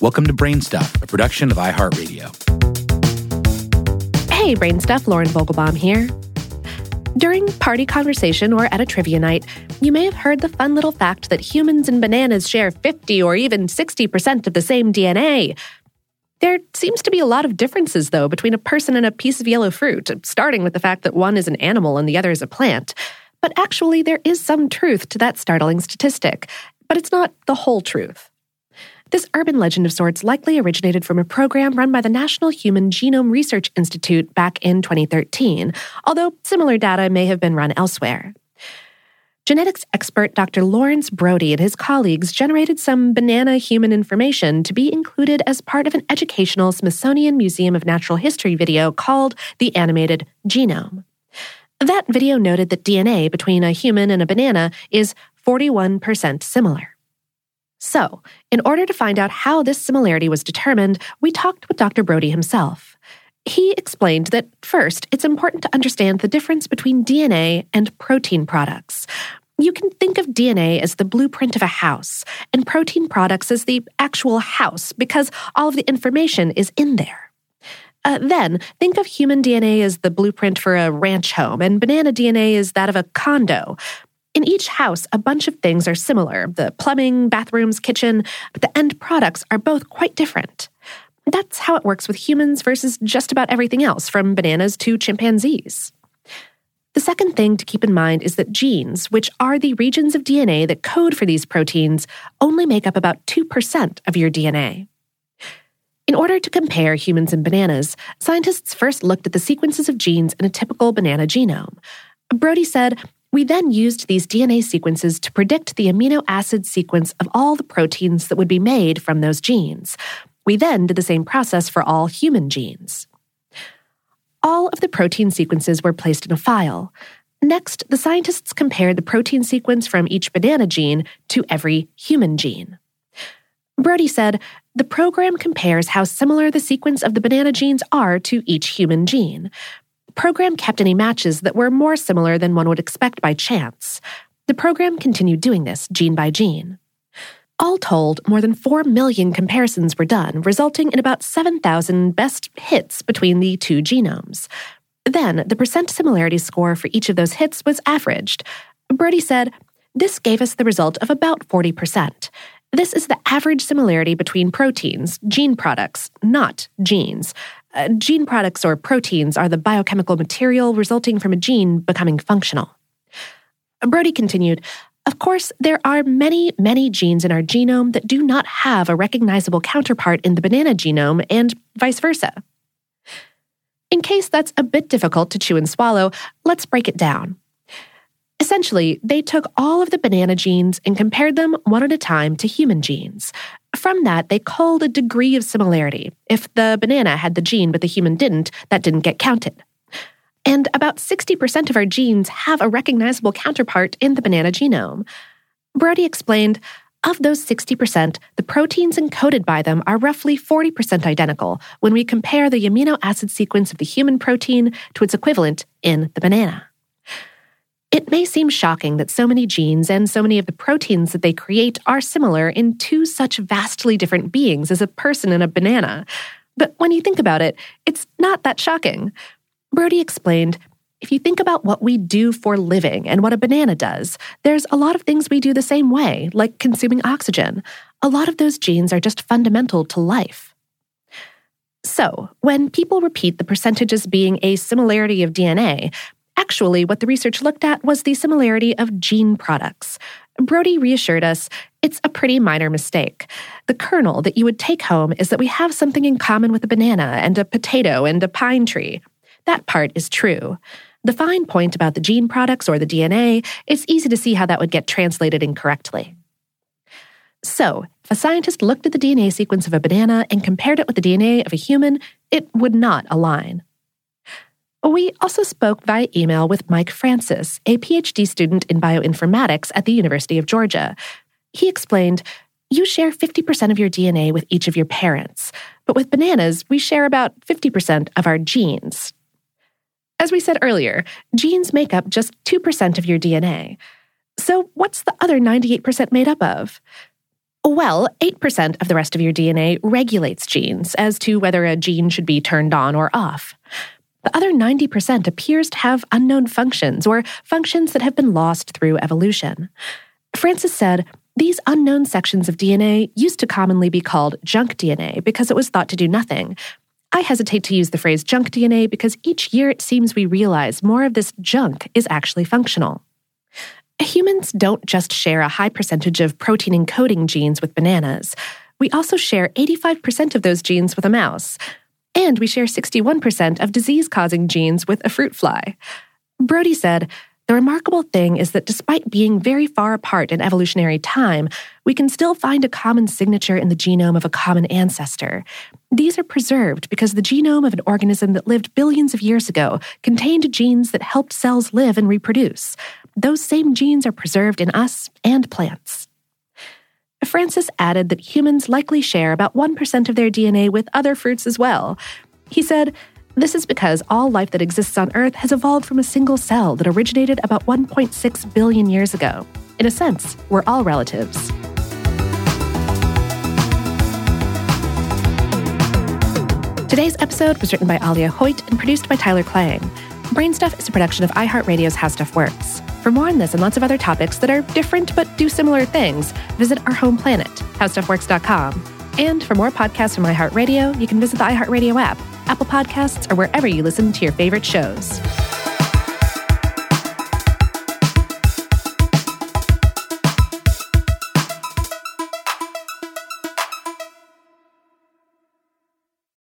Welcome to Brainstuff, a production of iHeartRadio. Hey, Brainstuff, Lauren Vogelbaum here. During party conversation or at a trivia night, you may have heard the fun little fact that humans and bananas share 50 or even 60% of the same DNA. There seems to be a lot of differences, though, between a person and a piece of yellow fruit, starting with the fact that one is an animal and the other is a plant. But actually, there is some truth to that startling statistic, but it's not the whole truth. This urban legend of sorts likely originated from a program run by the National Human Genome Research Institute back in 2013, although similar data may have been run elsewhere. Genetics expert Dr. Lawrence Brody and his colleagues generated some banana human information to be included as part of an educational Smithsonian Museum of Natural History video called The Animated Genome. That video noted that DNA between a human and a banana is 41% similar. So, in order to find out how this similarity was determined, we talked with Dr. Brody himself. He explained that first, it's important to understand the difference between DNA and protein products. You can think of DNA as the blueprint of a house, and protein products as the actual house because all of the information is in there. Uh, then, think of human DNA as the blueprint for a ranch home, and banana DNA is that of a condo. In each house, a bunch of things are similar the plumbing, bathrooms, kitchen, but the end products are both quite different. That's how it works with humans versus just about everything else, from bananas to chimpanzees. The second thing to keep in mind is that genes, which are the regions of DNA that code for these proteins, only make up about 2% of your DNA. In order to compare humans and bananas, scientists first looked at the sequences of genes in a typical banana genome. Brody said, we then used these DNA sequences to predict the amino acid sequence of all the proteins that would be made from those genes. We then did the same process for all human genes. All of the protein sequences were placed in a file. Next, the scientists compared the protein sequence from each banana gene to every human gene. Brody said, the program compares how similar the sequence of the banana genes are to each human gene program kept any matches that were more similar than one would expect by chance. The program continued doing this gene by gene. All told, more than 4 million comparisons were done, resulting in about 7,000 best hits between the two genomes. Then, the percent similarity score for each of those hits was averaged. Brody said, This gave us the result of about 40%. This is the average similarity between proteins, gene products, not genes. Uh, gene products or proteins are the biochemical material resulting from a gene becoming functional. Brody continued, of course, there are many, many genes in our genome that do not have a recognizable counterpart in the banana genome, and vice versa. In case that's a bit difficult to chew and swallow, let's break it down. Essentially, they took all of the banana genes and compared them one at a time to human genes. From that, they called a degree of similarity. If the banana had the gene but the human didn't, that didn't get counted. And about 60% of our genes have a recognizable counterpart in the banana genome. Brody explained of those 60%, the proteins encoded by them are roughly 40% identical when we compare the amino acid sequence of the human protein to its equivalent in the banana. It may seem shocking that so many genes and so many of the proteins that they create are similar in two such vastly different beings as a person and a banana. But when you think about it, it's not that shocking. Brody explained if you think about what we do for living and what a banana does, there's a lot of things we do the same way, like consuming oxygen. A lot of those genes are just fundamental to life. So, when people repeat the percentages being a similarity of DNA, Actually, what the research looked at was the similarity of gene products. Brody reassured us it's a pretty minor mistake. The kernel that you would take home is that we have something in common with a banana and a potato and a pine tree. That part is true. The fine point about the gene products or the DNA, it's easy to see how that would get translated incorrectly. So, if a scientist looked at the DNA sequence of a banana and compared it with the DNA of a human, it would not align. We also spoke via email with Mike Francis, a PhD student in bioinformatics at the University of Georgia. He explained, You share 50% of your DNA with each of your parents, but with bananas, we share about 50% of our genes. As we said earlier, genes make up just 2% of your DNA. So, what's the other 98% made up of? Well, 8% of the rest of your DNA regulates genes as to whether a gene should be turned on or off. The other 90% appears to have unknown functions or functions that have been lost through evolution. Francis said, these unknown sections of DNA used to commonly be called junk DNA because it was thought to do nothing. I hesitate to use the phrase junk DNA because each year it seems we realize more of this junk is actually functional. Humans don't just share a high percentage of protein encoding genes with bananas. We also share 85% of those genes with a mouse. And we share 61% of disease causing genes with a fruit fly. Brody said, The remarkable thing is that despite being very far apart in evolutionary time, we can still find a common signature in the genome of a common ancestor. These are preserved because the genome of an organism that lived billions of years ago contained genes that helped cells live and reproduce those same genes are preserved in us and plants. Francis added that humans likely share about 1% of their DNA with other fruits as well. He said, This is because all life that exists on Earth has evolved from a single cell that originated about 1.6 billion years ago. In a sense, we're all relatives. Today's episode was written by Alia Hoyt and produced by Tyler Klang. Brainstuff is a production of iHeartRadio's How Stuff Works. For more on this and lots of other topics that are different but do similar things, visit our home planet, howstuffworks.com. And for more podcasts from iHeartRadio, you can visit the iHeartRadio app, Apple Podcasts, or wherever you listen to your favorite shows.